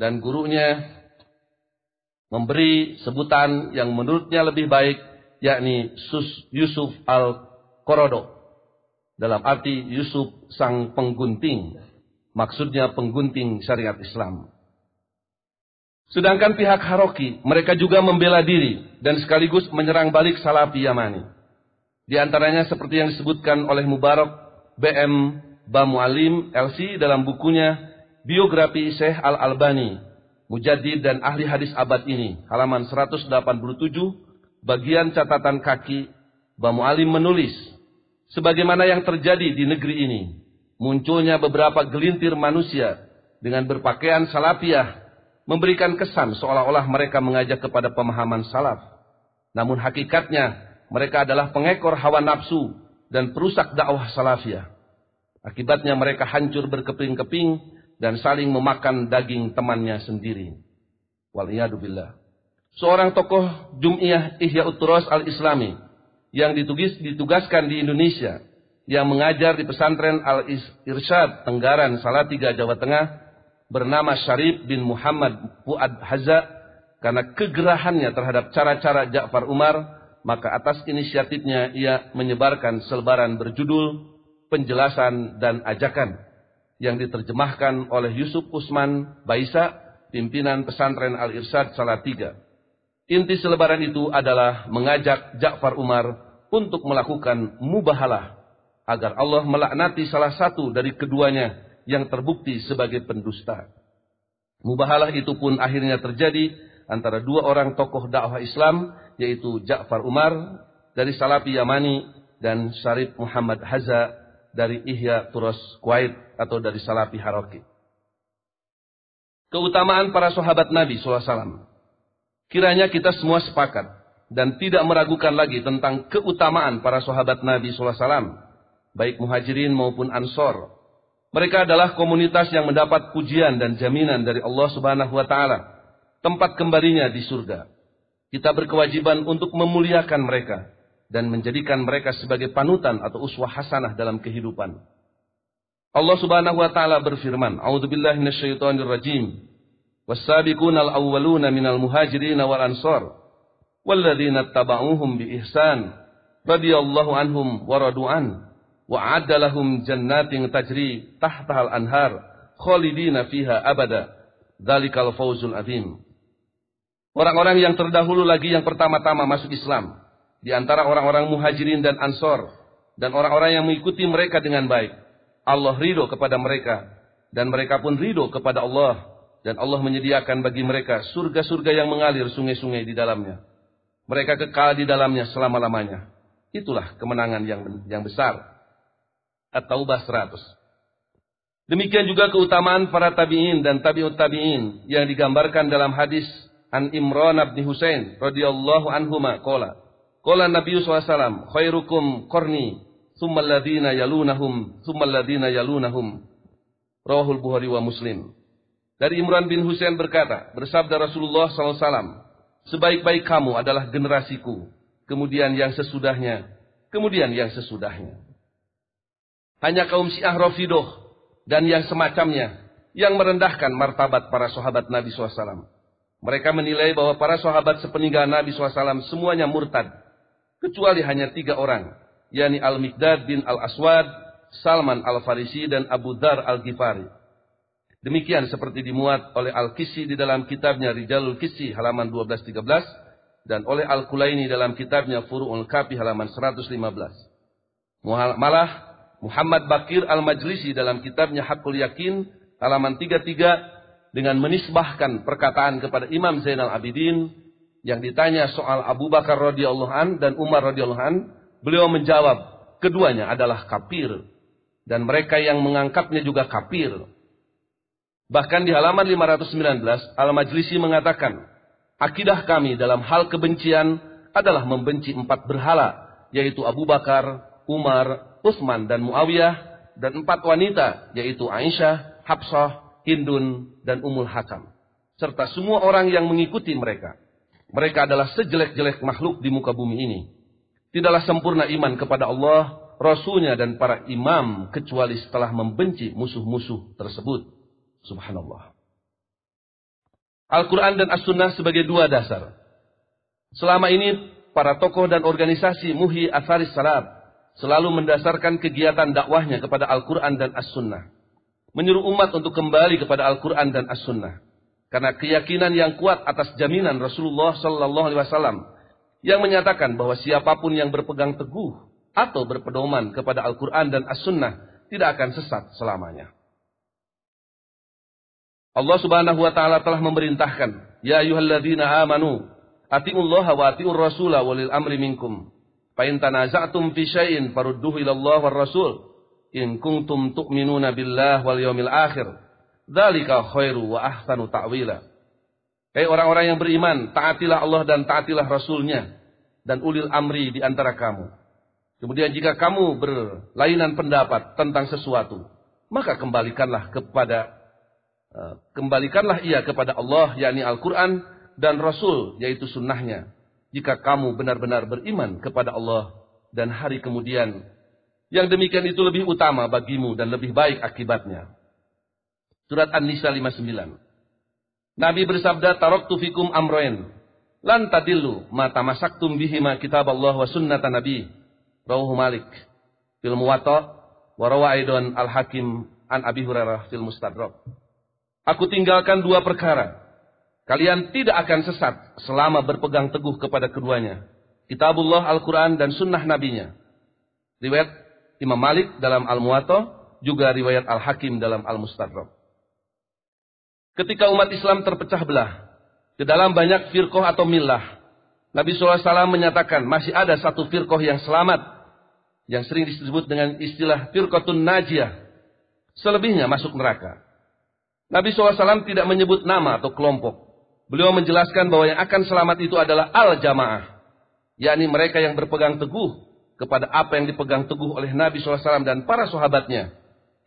dan gurunya memberi sebutan yang menurutnya lebih baik yakni Sus Yusuf Al-Qorodo dalam arti Yusuf sang penggunting. Maksudnya penggunting syariat Islam. Sedangkan pihak Haroki mereka juga membela diri dan sekaligus menyerang balik Salafi Yamani. Di antaranya seperti yang disebutkan oleh Mubarak BM Bamualim LC dalam bukunya Biografi Syekh Al-Albani Mujaddid dan ahli hadis abad ini, halaman 187, bagian catatan kaki, Bamu Alim menulis, sebagaimana yang terjadi di negeri ini, munculnya beberapa gelintir manusia dengan berpakaian salafiah, memberikan kesan seolah-olah mereka mengajak kepada pemahaman salaf. Namun hakikatnya, mereka adalah pengekor hawa nafsu dan perusak dakwah salafiah. Akibatnya mereka hancur berkeping-keping dan saling memakan daging temannya sendiri. Waliyadubillah. Seorang tokoh Jum'iyah Ihya Uturos al-Islami yang ditugis, ditugaskan di Indonesia yang mengajar di pesantren Al-Irsyad Tenggaran Salatiga Jawa Tengah bernama Syarif bin Muhammad Fuad Haza karena kegerahannya terhadap cara-cara Ja'far Umar maka atas inisiatifnya ia menyebarkan selebaran berjudul penjelasan dan ajakan yang diterjemahkan oleh Yusuf Usman Baisa, pimpinan pesantren Al-Irsyad Salatiga. Inti selebaran itu adalah mengajak Ja'far Umar untuk melakukan mubahalah agar Allah melaknati salah satu dari keduanya yang terbukti sebagai pendusta. Mubahalah itu pun akhirnya terjadi antara dua orang tokoh dakwah Islam yaitu Ja'far Umar dari Salafi Yamani dan Syarif Muhammad Haza dari Ihya Turos Kuwait atau dari Salafi Haroki. Keutamaan para sahabat Nabi SAW. Kiranya kita semua sepakat dan tidak meragukan lagi tentang keutamaan para sahabat Nabi SAW, baik muhajirin maupun ansor. Mereka adalah komunitas yang mendapat pujian dan jaminan dari Allah Subhanahu wa taala, tempat kembalinya di surga. Kita berkewajiban untuk memuliakan mereka dan menjadikan mereka sebagai panutan atau uswah hasanah dalam kehidupan. Allah Subhanahu wa taala berfirman, "A'udzubillahi minasyaitonir rajim. Was-sabiqunal awwaluna minal muhajirin wal ansar walladzina tabauhum bi ihsan radhiyallahu anhum wa radu'an wa 'adda lahum jannatin tajri tahtahal anhar khalidina fiha abada. Dzalikal fawzul azim." Orang-orang yang terdahulu lagi yang pertama-tama masuk Islam di antara orang-orang muhajirin dan ansor dan orang-orang yang mengikuti mereka dengan baik. Allah ridho kepada mereka dan mereka pun ridho kepada Allah dan Allah menyediakan bagi mereka surga-surga yang mengalir sungai-sungai di dalamnya. Mereka kekal di dalamnya selama-lamanya. Itulah kemenangan yang yang besar. At-Taubah 100. Demikian juga keutamaan para tabi'in dan tabi'ut tabi'in yang digambarkan dalam hadis An Imran bin Husain radhiyallahu anhuma qala Qala Nabi SAW, khairukum qarni, summa alladhina yalunahum, summa alladhina yalunahum. Rawahul Bukhari wa Muslim. Dari Imran bin Husain berkata, bersabda Rasulullah SAW, sebaik-baik kamu adalah generasiku, kemudian yang sesudahnya, kemudian yang sesudahnya. Hanya kaum Syiah Rafidoh dan yang semacamnya yang merendahkan martabat para sahabat Nabi SAW. Mereka menilai bahwa para sahabat sepeninggal Nabi SAW semuanya murtad kecuali hanya tiga orang, yakni Al-Mikdad bin Al-Aswad, Salman Al-Farisi, dan Abu Dhar Al-Ghifari. Demikian seperti dimuat oleh Al-Kisi di dalam kitabnya Rijalul Kisi halaman 12-13 dan oleh Al-Kulaini dalam kitabnya Furu'ul Kafi halaman 115. Malah Muhammad Bakir Al-Majlisi dalam kitabnya Hakul Yakin halaman 33 dengan menisbahkan perkataan kepada Imam Zainal Abidin yang ditanya soal Abu Bakar radhiyallahu an dan Umar radhiyallahu an, beliau menjawab, keduanya adalah kafir dan mereka yang mengangkatnya juga kafir. Bahkan di halaman 519, Al-Majlisi mengatakan, akidah kami dalam hal kebencian adalah membenci empat berhala, yaitu Abu Bakar, Umar, Utsman dan Muawiyah, dan empat wanita, yaitu Aisyah, Hafsah, Hindun, dan Ummul Hakam. Serta semua orang yang mengikuti mereka. Mereka adalah sejelek-jelek makhluk di muka bumi ini. Tidaklah sempurna iman kepada Allah, Rasulnya dan para imam kecuali setelah membenci musuh-musuh tersebut. Subhanallah. Al-Quran dan As-Sunnah sebagai dua dasar. Selama ini para tokoh dan organisasi Muhi Atharis Salab selalu mendasarkan kegiatan dakwahnya kepada Al-Quran dan As-Sunnah. Menyuruh umat untuk kembali kepada Al-Quran dan As-Sunnah. Karena keyakinan yang kuat atas jaminan Rasulullah Sallallahu Alaihi Wasallam yang menyatakan bahwa siapa pun yang berpegang teguh atau berpedoman kepada Al-Quran dan As-Sunnah tidak akan sesat selamanya. Allah Subhanahu wa taala telah memerintahkan, "Ya ayyuhalladzina amanu, atiullaha wa atiur rasula walil amri minkum. Fa in tanaza'tum fi syai'in farudduhu ila Allah war rasul in kuntum tu'minuna billah wal yawmil akhir. Dzalika khairu wa ahsanu ta'wila." Hei orang-orang yang beriman, taatilah Allah dan taatilah Rasulnya dan ulil amri di antara kamu. Kemudian jika kamu berlainan pendapat tentang sesuatu, maka kembalikanlah kepada Eh, kembalikanlah ia kepada Allah, yakni Al-Quran, dan Rasul, yaitu sunnahnya. Jika kamu benar-benar beriman kepada Allah dan hari kemudian, yang demikian itu lebih utama bagimu dan lebih baik akibatnya. Surat An-Nisa 59. Nabi bersabda, Taroktu fikum amroen. Lan tadillu ma tamasaktum bihima kitab Allah wa sunnata Nabi. Rawahu Malik. Fil Muwatta wa rawa Al-Hakim an Abi Hurairah fil Mustadrak. Aku tinggalkan dua perkara. Kalian tidak akan sesat selama berpegang teguh kepada keduanya. Kitabullah Al-Quran dan sunnah nabinya. Riwayat Imam Malik dalam Al-Muwatta, juga riwayat Al-Hakim dalam Al-Mustadrak. Ketika umat Islam terpecah belah, ke dalam banyak firqoh atau milah, Nabi SAW menyatakan masih ada satu firqoh yang selamat, yang sering disebut dengan istilah firqotun najiyah. Selebihnya masuk neraka. Nabi SAW tidak menyebut nama atau kelompok. Beliau menjelaskan bahwa yang akan selamat itu adalah al-jamaah. yakni mereka yang berpegang teguh kepada apa yang dipegang teguh oleh Nabi SAW dan para sahabatnya.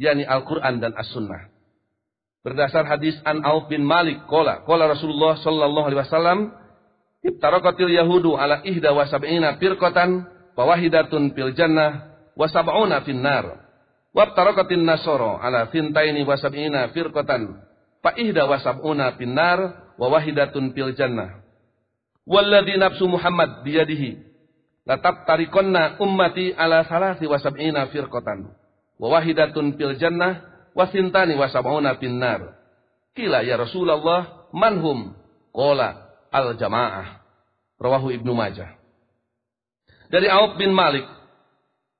yakni Al-Quran dan As-Sunnah. Berdasar hadis An Auf bin Malik, kola, kola Rasulullah Sallallahu Alaihi Wasallam, Ibtarakatil Yahudu ala ihda wa sab'ina firqatan, wahidatun fil jannah, wa sab'una fin nar. Wabtarakatin nasoro ala fintaini wasab'ina firqatan. Fa'ihda wasab'una finnar wa wahidatun fil jannah. Walladhi nafsu Muhammad biyadihi. Latab tarikonna ummati ala salasi wasab'ina firqatan. Wa wahidatun fil jannah wa sintani wasab'una finnar. Kila ya Rasulullah manhum. Kola al-jamaah. Rawahu Ibnu Majah. Dari Auf bin Malik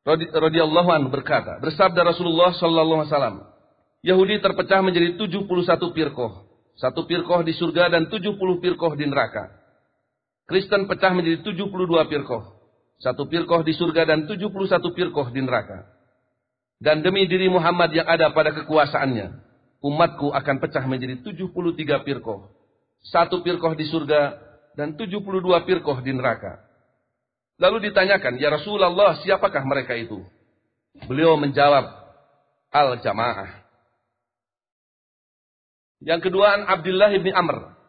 radhiyallahu anhu berkata, bersabda Rasulullah sallallahu alaihi wasallam, Yahudi terpecah menjadi 71 firqah. Satu firqah di surga dan 70 firqah di neraka. Kristen pecah menjadi 72 firqah. Satu firqah di surga dan 71 firqah di neraka. Dan demi diri Muhammad yang ada pada kekuasaannya, umatku akan pecah menjadi 73 firqah. Satu firqah di surga dan 72 firqah di neraka. Lalu ditanyakan, Ya Rasulullah, siapakah mereka itu? Beliau menjawab, Al-Jamaah. Yang kedua, Abdullah bin Amr.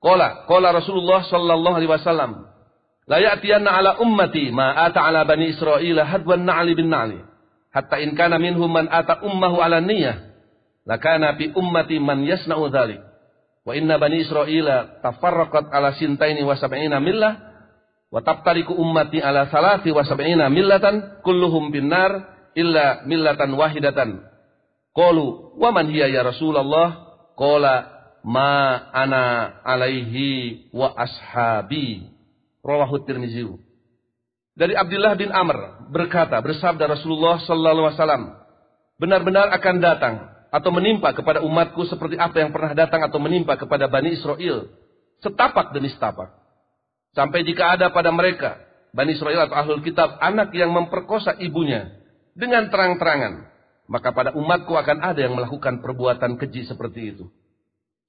Kola, kola Rasulullah sallallahu alaihi wasallam. La ala ummati ma ata ala bani Israel hadwan na'li bin na'li. Hatta in kana minhum man ata ummahu ala niyah. Lakana fi ummati man yasna'u dhalik. Wa inna bani Israel tafarraqat ala sintaini wa sab'ina millah Wa tabtariku ummati ala salasi wa sab'ina millatan kulluhum binnar illa millatan wahidatan. Qalu wa man hiya ya Rasulullah? Qala ma ana alaihi wa ashabi. Rawahu Tirmizi. Dari Abdullah bin Amr berkata, bersabda Rasulullah sallallahu alaihi wasallam, benar-benar akan datang atau menimpa kepada umatku seperti apa yang pernah datang atau menimpa kepada Bani Israel. Setapak demi setapak. Sampai jika ada pada mereka, Bani Israel atau Ahlul Kitab, anak yang memperkosa ibunya dengan terang-terangan, maka pada umatku akan ada yang melakukan perbuatan keji seperti itu.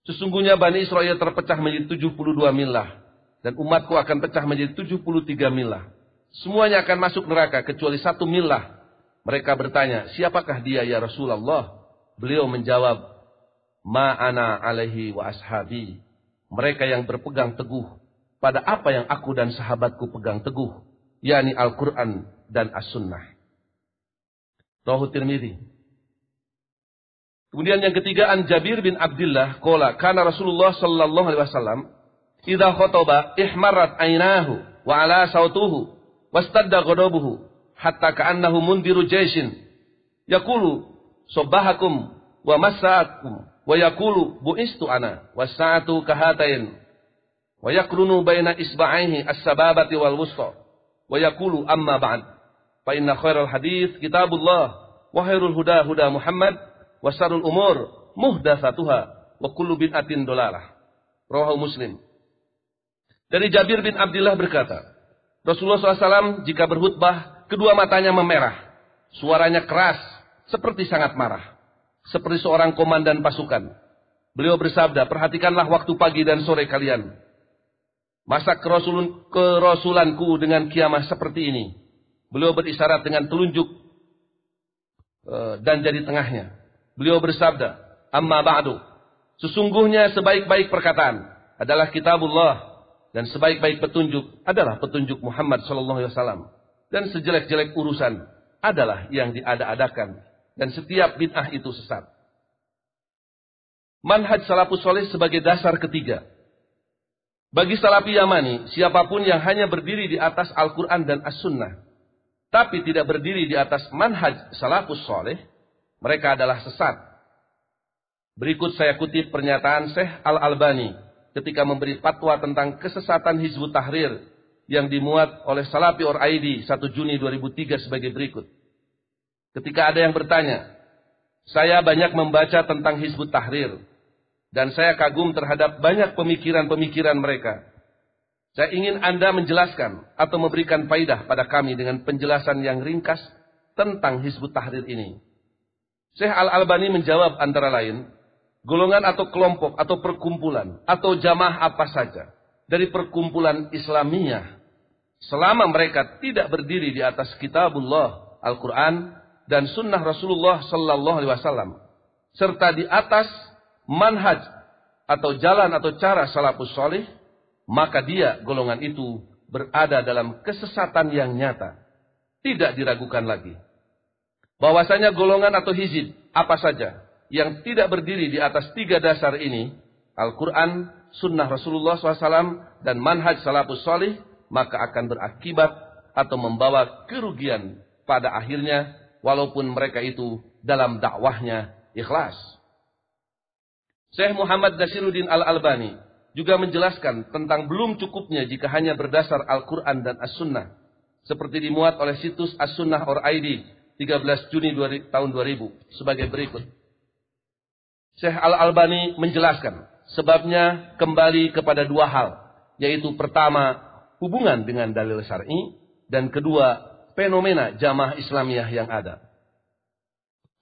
Sesungguhnya Bani Israel terpecah menjadi 72 milah, dan umatku akan pecah menjadi 73 milah. Semuanya akan masuk neraka kecuali satu milah. Mereka bertanya, siapakah dia ya Rasulullah? Beliau menjawab, Ma'ana alaihi wa ashabi. Mereka yang berpegang teguh pada apa yang aku dan sahabatku pegang teguh, yakni Al-Quran dan As-Sunnah. Rahu Tirmidhi. Kemudian yang ketiga an Jabir bin Abdullah qala kana Rasulullah sallallahu alaihi wasallam idza khotaba ihmarat ainahu wa ala sautuhu wastadda ghadabuhu hatta ka'annahu mundiru jaishin. Yaqulu sabahakum wa masaakum wa yaqulu buistu ana wasaatu kahatain wa yakrunu baina isba'aihi as-sababati wal wusta wa yaqulu amma ba'd. Fa inna khairal hadits kitabullah wa khairul huda huda Muhammad wasarul umur muhdatsatuha wa kullu bid'atin dolalah. Rawahu Muslim. Dari Jabir bin Abdullah berkata, Rasulullah SAW jika berhutbah, kedua matanya memerah. Suaranya keras, seperti sangat marah. Seperti seorang komandan pasukan. Beliau bersabda, perhatikanlah waktu pagi dan sore kalian. Masa kerosulanku dengan kiamah seperti ini. Beliau berisyarat dengan telunjuk eh, dan jadi tengahnya. Beliau bersabda, "Amma ba'du." Sesungguhnya sebaik-baik perkataan adalah kitabullah dan sebaik-baik petunjuk adalah petunjuk Muhammad sallallahu alaihi wasallam dan sejelek-jelek urusan adalah yang diada-adakan dan setiap bid'ah itu sesat. Manhaj salafus soleh sebagai dasar ketiga. Bagi salafi Yamani, siapa pun yang hanya berdiri di atas Al-Quran dan As-Sunnah, tapi tidak berdiri di atas manhaj salafus soleh, mereka adalah sesat. Berikut saya kutip pernyataan Syekh Al-Albani ketika memberi fatwa tentang kesesatan Hizbut Tahrir yang dimuat oleh Salafi Or ID 1 Juni 2003 sebagai berikut. Ketika ada yang bertanya, saya banyak membaca tentang Hizbut Tahrir dan saya kagum terhadap banyak pemikiran-pemikiran mereka. Saya ingin Anda menjelaskan atau memberikan faidah pada kami dengan penjelasan yang ringkas tentang Hizbut Tahrir ini. Syekh Al-Albani menjawab antara lain, golongan atau kelompok atau perkumpulan atau jamaah apa saja dari perkumpulan Islamiyah selama mereka tidak berdiri di atas kitabullah Al-Quran dan sunnah Rasulullah Sallallahu Alaihi Wasallam serta di atas manhaj atau jalan atau cara salafus solih maka dia golongan itu berada dalam kesesatan yang nyata. Tidak diragukan lagi. Bahwasanya golongan atau hizib apa saja yang tidak berdiri di atas tiga dasar ini, Al-Quran, Sunnah Rasulullah SAW, dan manhaj salafus solih, maka akan berakibat atau membawa kerugian pada akhirnya, walaupun mereka itu dalam dakwahnya ikhlas. Syekh Muhammad Nasiruddin Al-Albani juga menjelaskan tentang belum cukupnya jika hanya berdasar Al-Quran dan As-Sunnah. Seperti dimuat oleh situs As-Sunnah or ID 13 Juni tahun 2000 sebagai berikut. Syekh Al-Albani menjelaskan sebabnya kembali kepada dua hal, yaitu pertama hubungan dengan dalil syar'i dan kedua fenomena jamaah Islamiyah yang ada.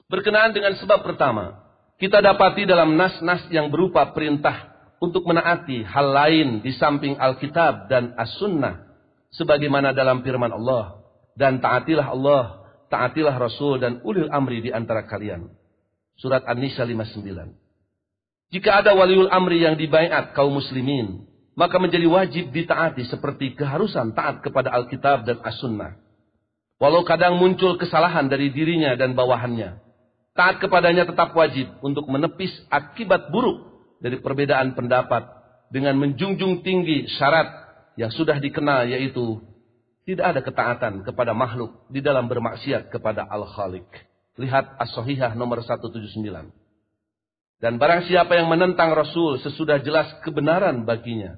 Berkenaan dengan sebab pertama, kita dapati dalam nas-nas yang berupa perintah untuk menaati hal lain di samping Alkitab dan As-Sunnah sebagaimana dalam firman Allah dan taatilah Allah taatilah Rasul dan ulil amri di antara kalian. Surat An-Nisa 59. Jika ada waliul amri yang dibaiat kaum muslimin, maka menjadi wajib ditaati seperti keharusan taat kepada Alkitab dan As-Sunnah. Walau kadang muncul kesalahan dari dirinya dan bawahannya, taat kepadanya tetap wajib untuk menepis akibat buruk dari perbedaan pendapat dengan menjunjung tinggi syarat yang sudah dikenal yaitu tidak ada ketaatan kepada makhluk di dalam bermaksiat kepada Al-Khaliq. Lihat As-Sahihah nomor 179. Dan barang siapa yang menentang Rasul sesudah jelas kebenaran baginya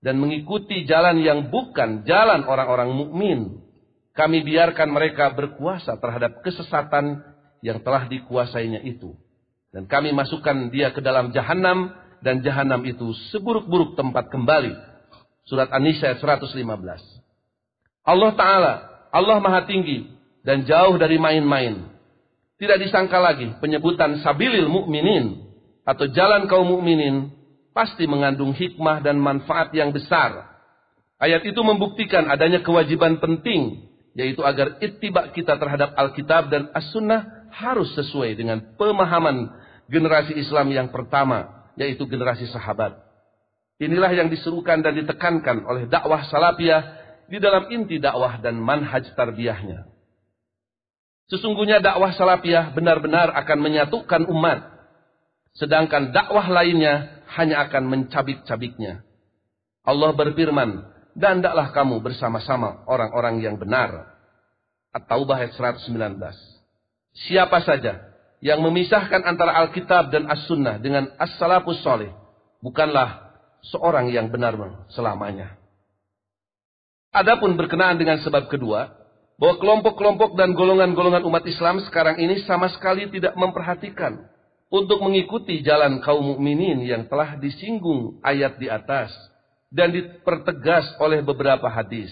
dan mengikuti jalan yang bukan jalan orang-orang mukmin, kami biarkan mereka berkuasa terhadap kesesatan yang telah dikuasainya itu. Dan kami masukkan dia ke dalam jahanam dan jahanam itu seburuk-buruk tempat kembali. Surat An-Nisa 115. Allah Ta'ala, Allah Maha Tinggi dan jauh dari main-main. Tidak disangka lagi penyebutan sabilil mukminin atau jalan kaum mukminin pasti mengandung hikmah dan manfaat yang besar. Ayat itu membuktikan adanya kewajiban penting yaitu agar ittiba kita terhadap Alkitab dan As-Sunnah harus sesuai dengan pemahaman generasi Islam yang pertama yaitu generasi sahabat. Inilah yang diserukan dan ditekankan oleh dakwah salafiyah di dalam inti dakwah dan manhaj tarbiyahnya. Sesungguhnya dakwah salafiyah benar-benar akan menyatukan umat sedangkan dakwah lainnya hanya akan mencabik-cabiknya. Allah berfirman, dan tidaklah kamu bersama-sama orang-orang yang benar. At-Taubah ayat 119. Siapa saja yang memisahkan antara Alkitab dan As-Sunnah dengan As-Salafus Soleh, bukanlah seorang yang benar selamanya. Adapun berkenaan dengan sebab kedua, bahwa kelompok-kelompok dan golongan-golongan umat Islam sekarang ini sama sekali tidak memperhatikan untuk mengikuti jalan kaum mukminin yang telah disinggung ayat di atas dan dipertegas oleh beberapa hadis.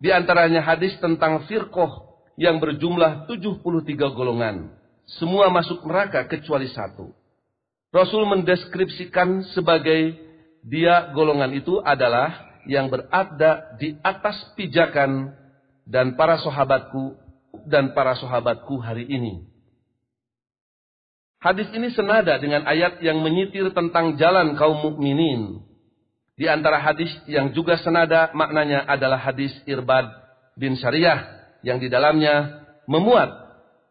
Di antaranya hadis tentang firqoh yang berjumlah 73 golongan. Semua masuk neraka kecuali satu. Rasul mendeskripsikan sebagai dia golongan itu adalah yang berada di atas pijakan dan para sahabatku dan para sahabatku hari ini. Hadis ini senada dengan ayat yang menyitir tentang jalan kaum mukminin. Di antara hadis yang juga senada maknanya adalah hadis Irbad bin Syariah yang di dalamnya memuat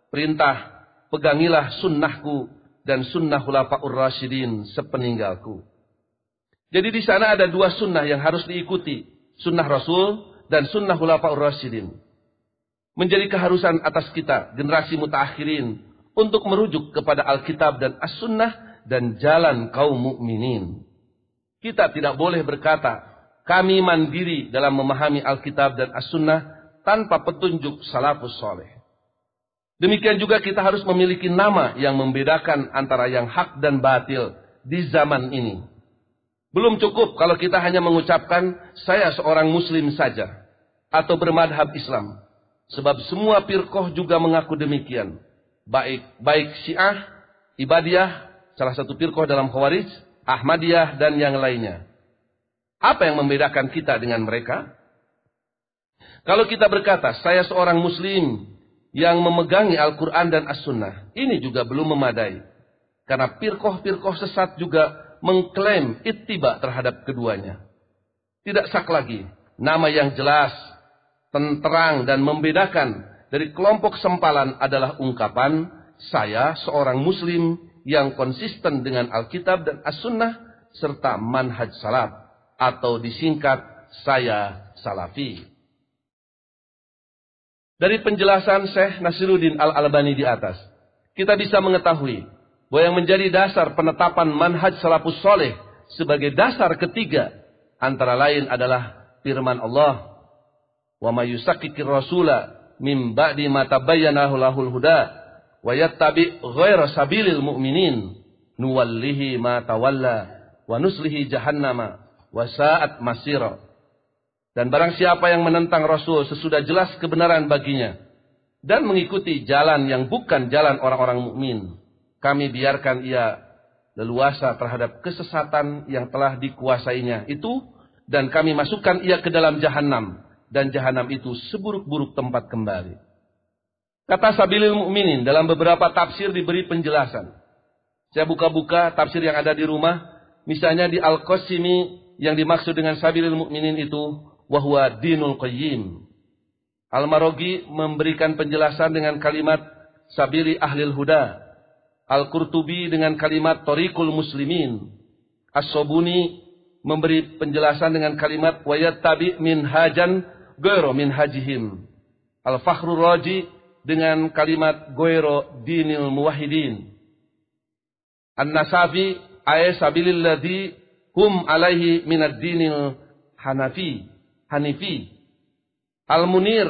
perintah pegangilah sunnahku dan sunnah hulafa'ur rasyidin sepeninggalku. Jadi di sana ada dua sunnah yang harus diikuti. Sunnah Rasul dan sunnah Hulafa'ur Rasyidin. Menjadi keharusan atas kita, generasi mutaakhirin, untuk merujuk kepada Alkitab dan As-Sunnah dan jalan kaum mukminin. Kita tidak boleh berkata, kami mandiri dalam memahami Alkitab dan As-Sunnah tanpa petunjuk salafus soleh. Demikian juga kita harus memiliki nama yang membedakan antara yang hak dan batil di zaman ini. Belum cukup kalau kita hanya mengucapkan saya seorang muslim saja atau bermadhab Islam. Sebab semua firqoh juga mengaku demikian. Baik baik Syiah, Ibadiyah, salah satu firqoh dalam Khawarij, Ahmadiyah dan yang lainnya. Apa yang membedakan kita dengan mereka? Kalau kita berkata, saya seorang muslim yang memegangi Al-Quran dan As-Sunnah. Ini juga belum memadai. Karena firqoh-firqoh sesat juga mengklaim ittiba terhadap keduanya. Tidak sak lagi. Nama yang jelas, tenterang dan membedakan dari kelompok sempalan adalah ungkapan saya seorang muslim yang konsisten dengan Alkitab dan As-Sunnah serta manhaj salaf atau disingkat saya salafi. Dari penjelasan Syekh Nasiruddin Al-Albani di atas, kita bisa mengetahui bahwa yang menjadi dasar penetapan manhaj salafus soleh sebagai dasar ketiga antara lain adalah firman Allah wa may rasula mim ba'di ma tabayyana lahul huda wa yattabi ghaira sabilil mu'minin. Nuwallihi ma tawalla wa nuslihi jahannama wa sa'at masira. Dan barang siapa yang menentang Rasul sesudah jelas kebenaran baginya dan mengikuti jalan yang bukan jalan orang-orang mukmin kami biarkan ia leluasa terhadap kesesatan yang telah dikuasainya itu dan kami masukkan ia ke dalam jahanam dan jahanam itu seburuk-buruk tempat kembali. Kata Sabilil Mukminin dalam beberapa tafsir diberi penjelasan. Saya buka-buka tafsir yang ada di rumah, misalnya di Al-Qasimi yang dimaksud dengan Sabilil Mukminin itu wahwa dinul qayyim. Al-Marogi memberikan penjelasan dengan kalimat Sabili Ahlil Huda Al-Qurtubi dengan kalimat Torikul Muslimin. As-Sobuni memberi penjelasan dengan kalimat wayat tabi min hajan goyro min hajihim. Al-Fakhrul Raji dengan kalimat goyro dinil muwahidin. An-Nasafi ay sabililladhi hum alaihi minad dinil hanafi. Hanifi. Al-Munir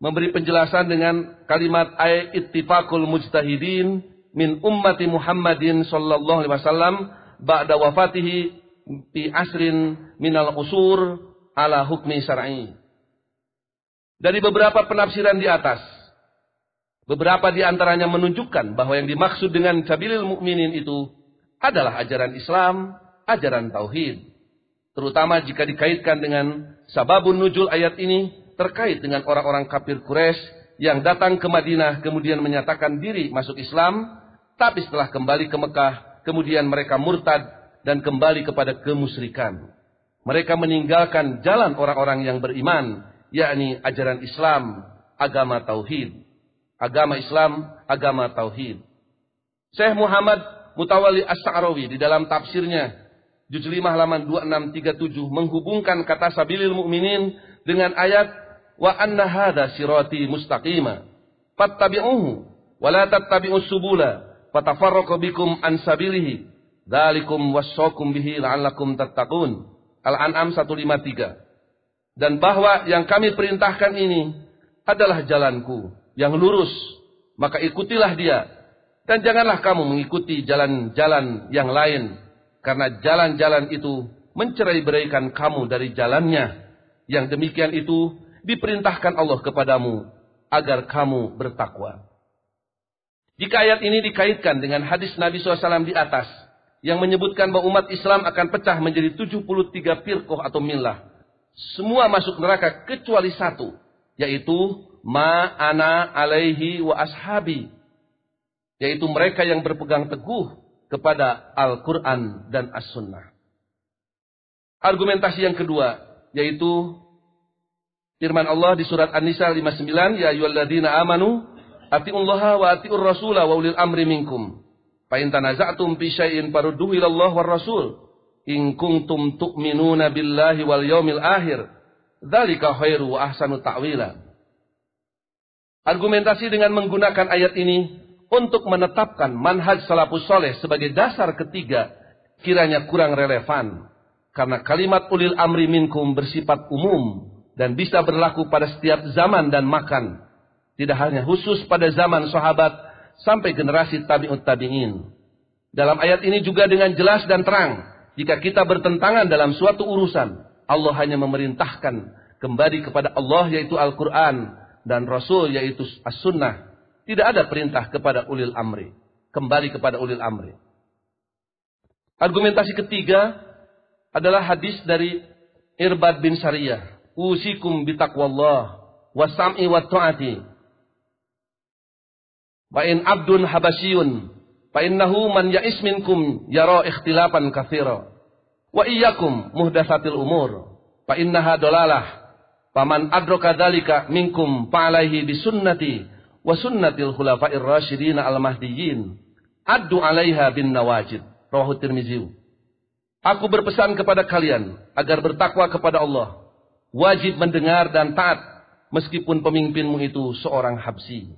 memberi penjelasan dengan kalimat ay ittifaqul mujtahidin min ummati Muhammadin sallallahu alaihi wasallam ba'da wafatihi fi asrin minal usur ala hukmi syar'i. Dari beberapa penafsiran di atas, beberapa di antaranya menunjukkan bahwa yang dimaksud dengan sabilil mukminin itu adalah ajaran Islam, ajaran tauhid. Terutama jika dikaitkan dengan sababun nujul ayat ini terkait dengan orang-orang kafir Quraisy yang datang ke Madinah kemudian menyatakan diri masuk Islam tapi setelah kembali ke Mekah, kemudian mereka murtad dan kembali kepada kemusyrikan. Mereka meninggalkan jalan orang-orang yang beriman, yakni ajaran Islam, agama tauhid. Agama Islam, agama tauhid. Syekh Muhammad Mutawali As-Sa'rawi di dalam tafsirnya juz 5 halaman 2637 menghubungkan kata sabilil mu'minin dengan ayat wa anna hadza sirati mustaqima. Fattabi'uhu wa la tattabi'us subula. Fatafarraqu bikum an sabilihi. Dzalikum wassaqum bihi la'allakum tattaqun. Al-An'am 153 dan bahwa yang kami perintahkan ini adalah jalanku yang lurus maka ikutilah dia dan janganlah kamu mengikuti jalan-jalan yang lain karena jalan-jalan itu mencerai-beraikan kamu dari jalannya yang demikian itu diperintahkan Allah kepadamu agar kamu bertakwa. Jika ayat ini dikaitkan dengan hadis Nabi SAW di atas, yang menyebutkan bahwa umat Islam akan pecah menjadi 73 firqah atau milah. Semua masuk neraka kecuali satu, yaitu ma'ana alaihi wa ashabi. Yaitu mereka yang berpegang teguh kepada Al-Quran dan As-Sunnah. Argumentasi yang kedua, yaitu Firman Allah di surat An-Nisa 59, Ya ayyuhalladzina amanu, atiullaha wa atiur rasula wa ulil amri minkum. Fa in tanaza'tum fi syai'in farudduhu Allah war rasul. In kuntum tu'minuna billahi wal yaumil akhir. Dzalika khairu wa ahsanu ta'wila. Argumentasi dengan menggunakan ayat ini untuk menetapkan manhaj salafus soleh sebagai dasar ketiga kiranya kurang relevan. Karena kalimat ulil amri minkum bersifat umum dan bisa berlaku pada setiap zaman dan makan. Tidak hanya khusus pada zaman sahabat sampai generasi tabi'ut tabi'in. Dalam ayat ini juga dengan jelas dan terang, jika kita bertentangan dalam suatu urusan, Allah hanya memerintahkan kembali kepada Allah yaitu Al-Quran dan Rasul yaitu As-Sunnah. Tidak ada perintah kepada ulil amri. Kembali kepada ulil amri. Argumentasi ketiga adalah hadis dari Irbad bin Sariyah usikum bitaqwallah wasam'i wa ta'ati. Wa in abdun habasiyun fa innahu man ya'is minkum yara ikhtilafan katsira. Wa iyyakum muhdatsatil umur fa innaha dalalah. Faman adraka dzalika minkum fa alaihi bisunnati wa sunnatil khulafa'ir rasyidin al-mahdiyyin. Addu 'alaiha bin nawajid. Rawahu Tirmizi. Aku berpesan kepada kalian agar bertakwa kepada Allah wajib mendengar dan taat meskipun pemimpinmu itu seorang habsi.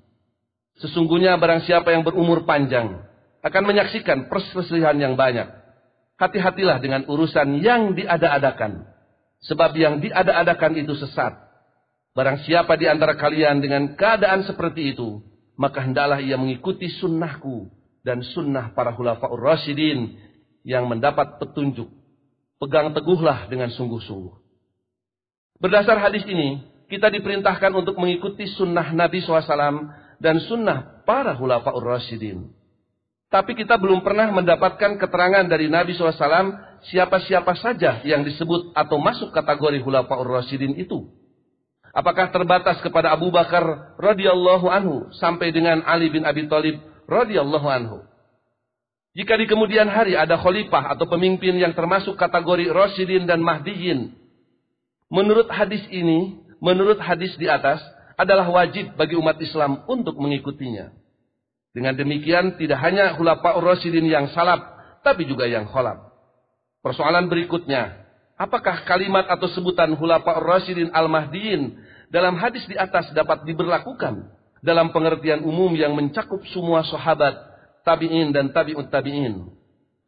Sesungguhnya barang siapa yang berumur panjang akan menyaksikan perselisihan yang banyak. Hati-hatilah dengan urusan yang diada-adakan. Sebab yang diada-adakan itu sesat. Barang siapa di antara kalian dengan keadaan seperti itu, maka hendaklah ia mengikuti sunnahku dan sunnah para hulafa'ur rasyidin yang mendapat petunjuk. Pegang teguhlah dengan sungguh-sungguh. Berdasar hadis ini, kita diperintahkan untuk mengikuti sunnah Nabi SAW dan sunnah para hulafa'ur rasyidin. Tapi kita belum pernah mendapatkan keterangan dari Nabi SAW siapa-siapa saja yang disebut atau masuk kategori hulafa'ur rasyidin itu. Apakah terbatas kepada Abu Bakar radhiyallahu anhu sampai dengan Ali bin Abi Thalib radhiyallahu anhu? Jika di kemudian hari ada khalifah atau pemimpin yang termasuk kategori Rasyidin dan Mahdiyin Menurut hadis ini, menurut hadis di atas, adalah wajib bagi umat Islam untuk mengikutinya. Dengan demikian, tidak hanya hulafa'ur rasyidin yang salaf, tapi juga yang kholaf. Persoalan berikutnya, apakah kalimat atau sebutan hulafa'ur rasyidin al-mahdiin dalam hadis di atas dapat diberlakukan dalam pengertian umum yang mencakup semua sahabat, tabi'in dan tabi'ut tabi'in.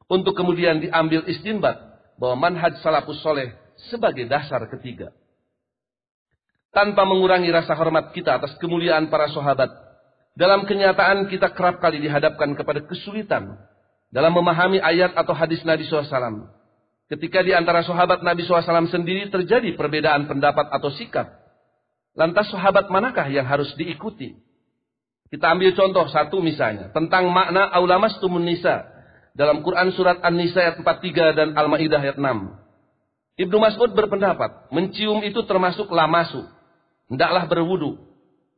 Untuk kemudian diambil istinbat bahwa manhaj salafus soleh sebagai dasar ketiga. Tanpa mengurangi rasa hormat kita atas kemuliaan para sahabat, dalam kenyataan kita kerap kali dihadapkan kepada kesulitan dalam memahami ayat atau hadis Nabi SAW. Ketika di antara sahabat Nabi SAW sendiri terjadi perbedaan pendapat atau sikap, lantas sahabat manakah yang harus diikuti? Kita ambil contoh satu misalnya, tentang makna aulamas tumun nisa dalam Quran surat An-Nisa ayat 43 dan Al-Maidah ayat 6. Ibnu Mas'ud berpendapat, mencium itu termasuk lamasu. Hendaklah berwudu.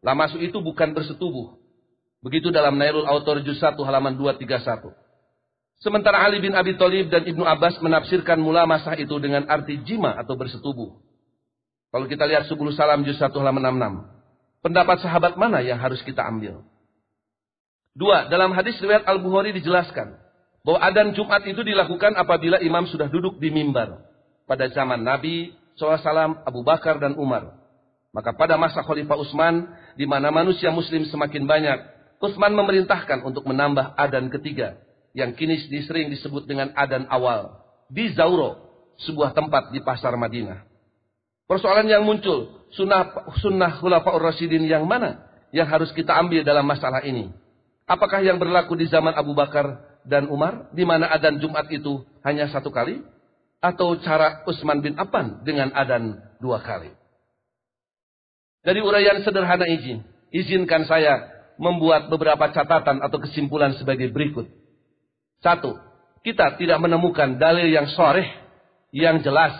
Lamasu itu bukan bersetubuh. Begitu dalam Nailul Autor Juz 1 halaman 231. Sementara Ali bin Abi Thalib dan Ibnu Abbas menafsirkan mula masah itu dengan arti jima atau bersetubuh. Kalau kita lihat Subul Salam Juz 1 halaman 66. Pendapat sahabat mana yang harus kita ambil? Dua, dalam hadis riwayat Al-Bukhari dijelaskan bahwa adan Jumat itu dilakukan apabila imam sudah duduk di mimbar. Pada zaman Nabi SAW, Abu Bakar dan Umar. Maka pada masa Khalifah Utsman, di mana manusia muslim semakin banyak, Utsman memerintahkan untuk menambah adan ketiga, yang kini sering disebut dengan adan awal, di Zauro, sebuah tempat di pasar Madinah. Persoalan yang muncul, sunnah, sunnah khulafaur rasyidin yang mana yang harus kita ambil dalam masalah ini? Apakah yang berlaku di zaman Abu Bakar dan Umar, di mana adan Jumat itu hanya satu kali? Atau cara Utsman bin Affan dengan adan dua kali? Dari uraian sederhana izin, izinkan saya membuat beberapa catatan atau kesimpulan sebagai berikut. Satu, kita tidak menemukan dalil yang soreh, yang jelas,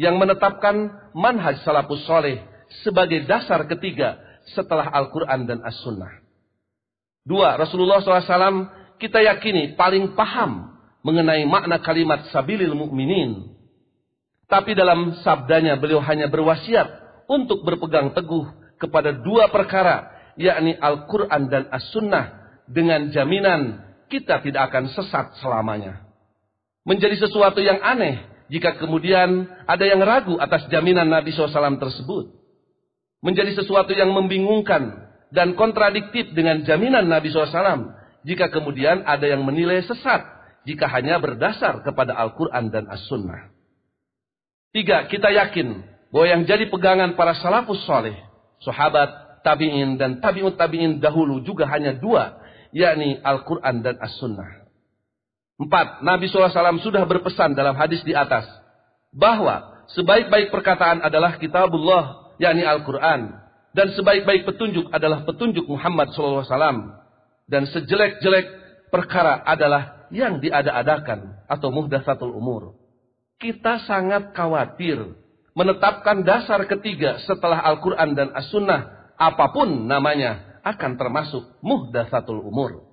yang menetapkan manhaj salafus soleh sebagai dasar ketiga setelah Al-Quran dan As-Sunnah. Dua, Rasulullah SAW kita yakini paling paham mengenai makna kalimat sabilil mu'minin. Tapi dalam sabdanya beliau hanya berwasiat untuk berpegang teguh kepada dua perkara, yakni Al-Quran dan As-Sunnah, dengan jaminan kita tidak akan sesat selamanya. Menjadi sesuatu yang aneh jika kemudian ada yang ragu atas jaminan Nabi SAW tersebut. Menjadi sesuatu yang membingungkan dan kontradiktif dengan jaminan Nabi SAW jika kemudian ada yang menilai sesat jika hanya berdasar kepada Al-Quran dan As-Sunnah. Tiga, kita yakin bahwa yang jadi pegangan para salafus soleh, sahabat, tabi'in, dan tabi'ut tabi'in dahulu juga hanya dua, yakni Al-Quran dan As-Sunnah. Empat, Nabi SAW sudah berpesan dalam hadis di atas, bahwa sebaik-baik perkataan adalah kitabullah, yakni Al-Quran, dan sebaik-baik petunjuk adalah petunjuk Muhammad SAW, dan sejelek-jelek perkara adalah yang diada-adakan atau muhdatsatul umur. Kita sangat khawatir menetapkan dasar ketiga setelah Al-Quran dan As-Sunnah, apa pun namanya, akan termasuk muhdatsatul umur.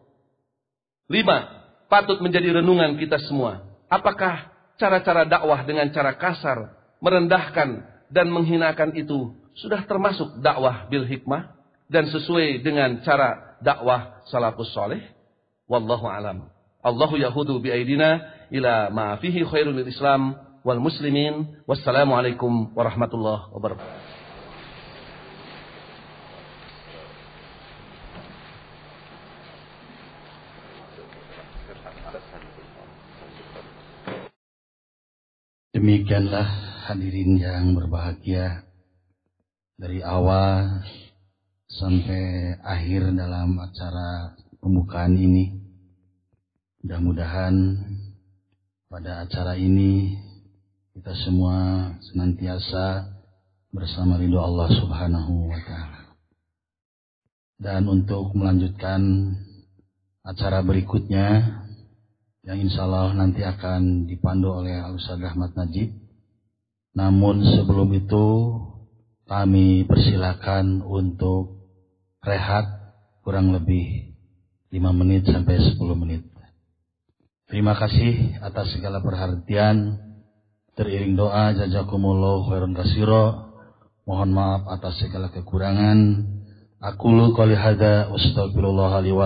Lima, patut menjadi renungan kita semua. Apakah cara-cara dakwah dengan cara kasar, merendahkan, dan menghinakan itu sudah termasuk dakwah bil hikmah dan sesuai dengan cara dakwah salafus soleh? Wallahu alam. Allahu yahudu bi aidina ila ma fihi khairul Islam wal muslimin. Wassalamualaikum warahmatullahi wabarakatuh. Demikianlah hadirin yang berbahagia dari awal sampai akhir dalam acara pembukaan ini. Mudah-mudahan pada acara ini kita semua senantiasa bersama ridho Allah Subhanahu wa taala. Dan untuk melanjutkan acara berikutnya yang insya Allah nanti akan dipandu oleh Al-Ustaz Ahmad Najib. Namun sebelum itu kami persilakan untuk rehat kurang lebih 5 menit sampai 10 menit. Terima kasih atas segala perhatian Teriring doa jazakumullah khairan kasiro. Mohon maaf atas segala kekurangan. Aku lu qali wa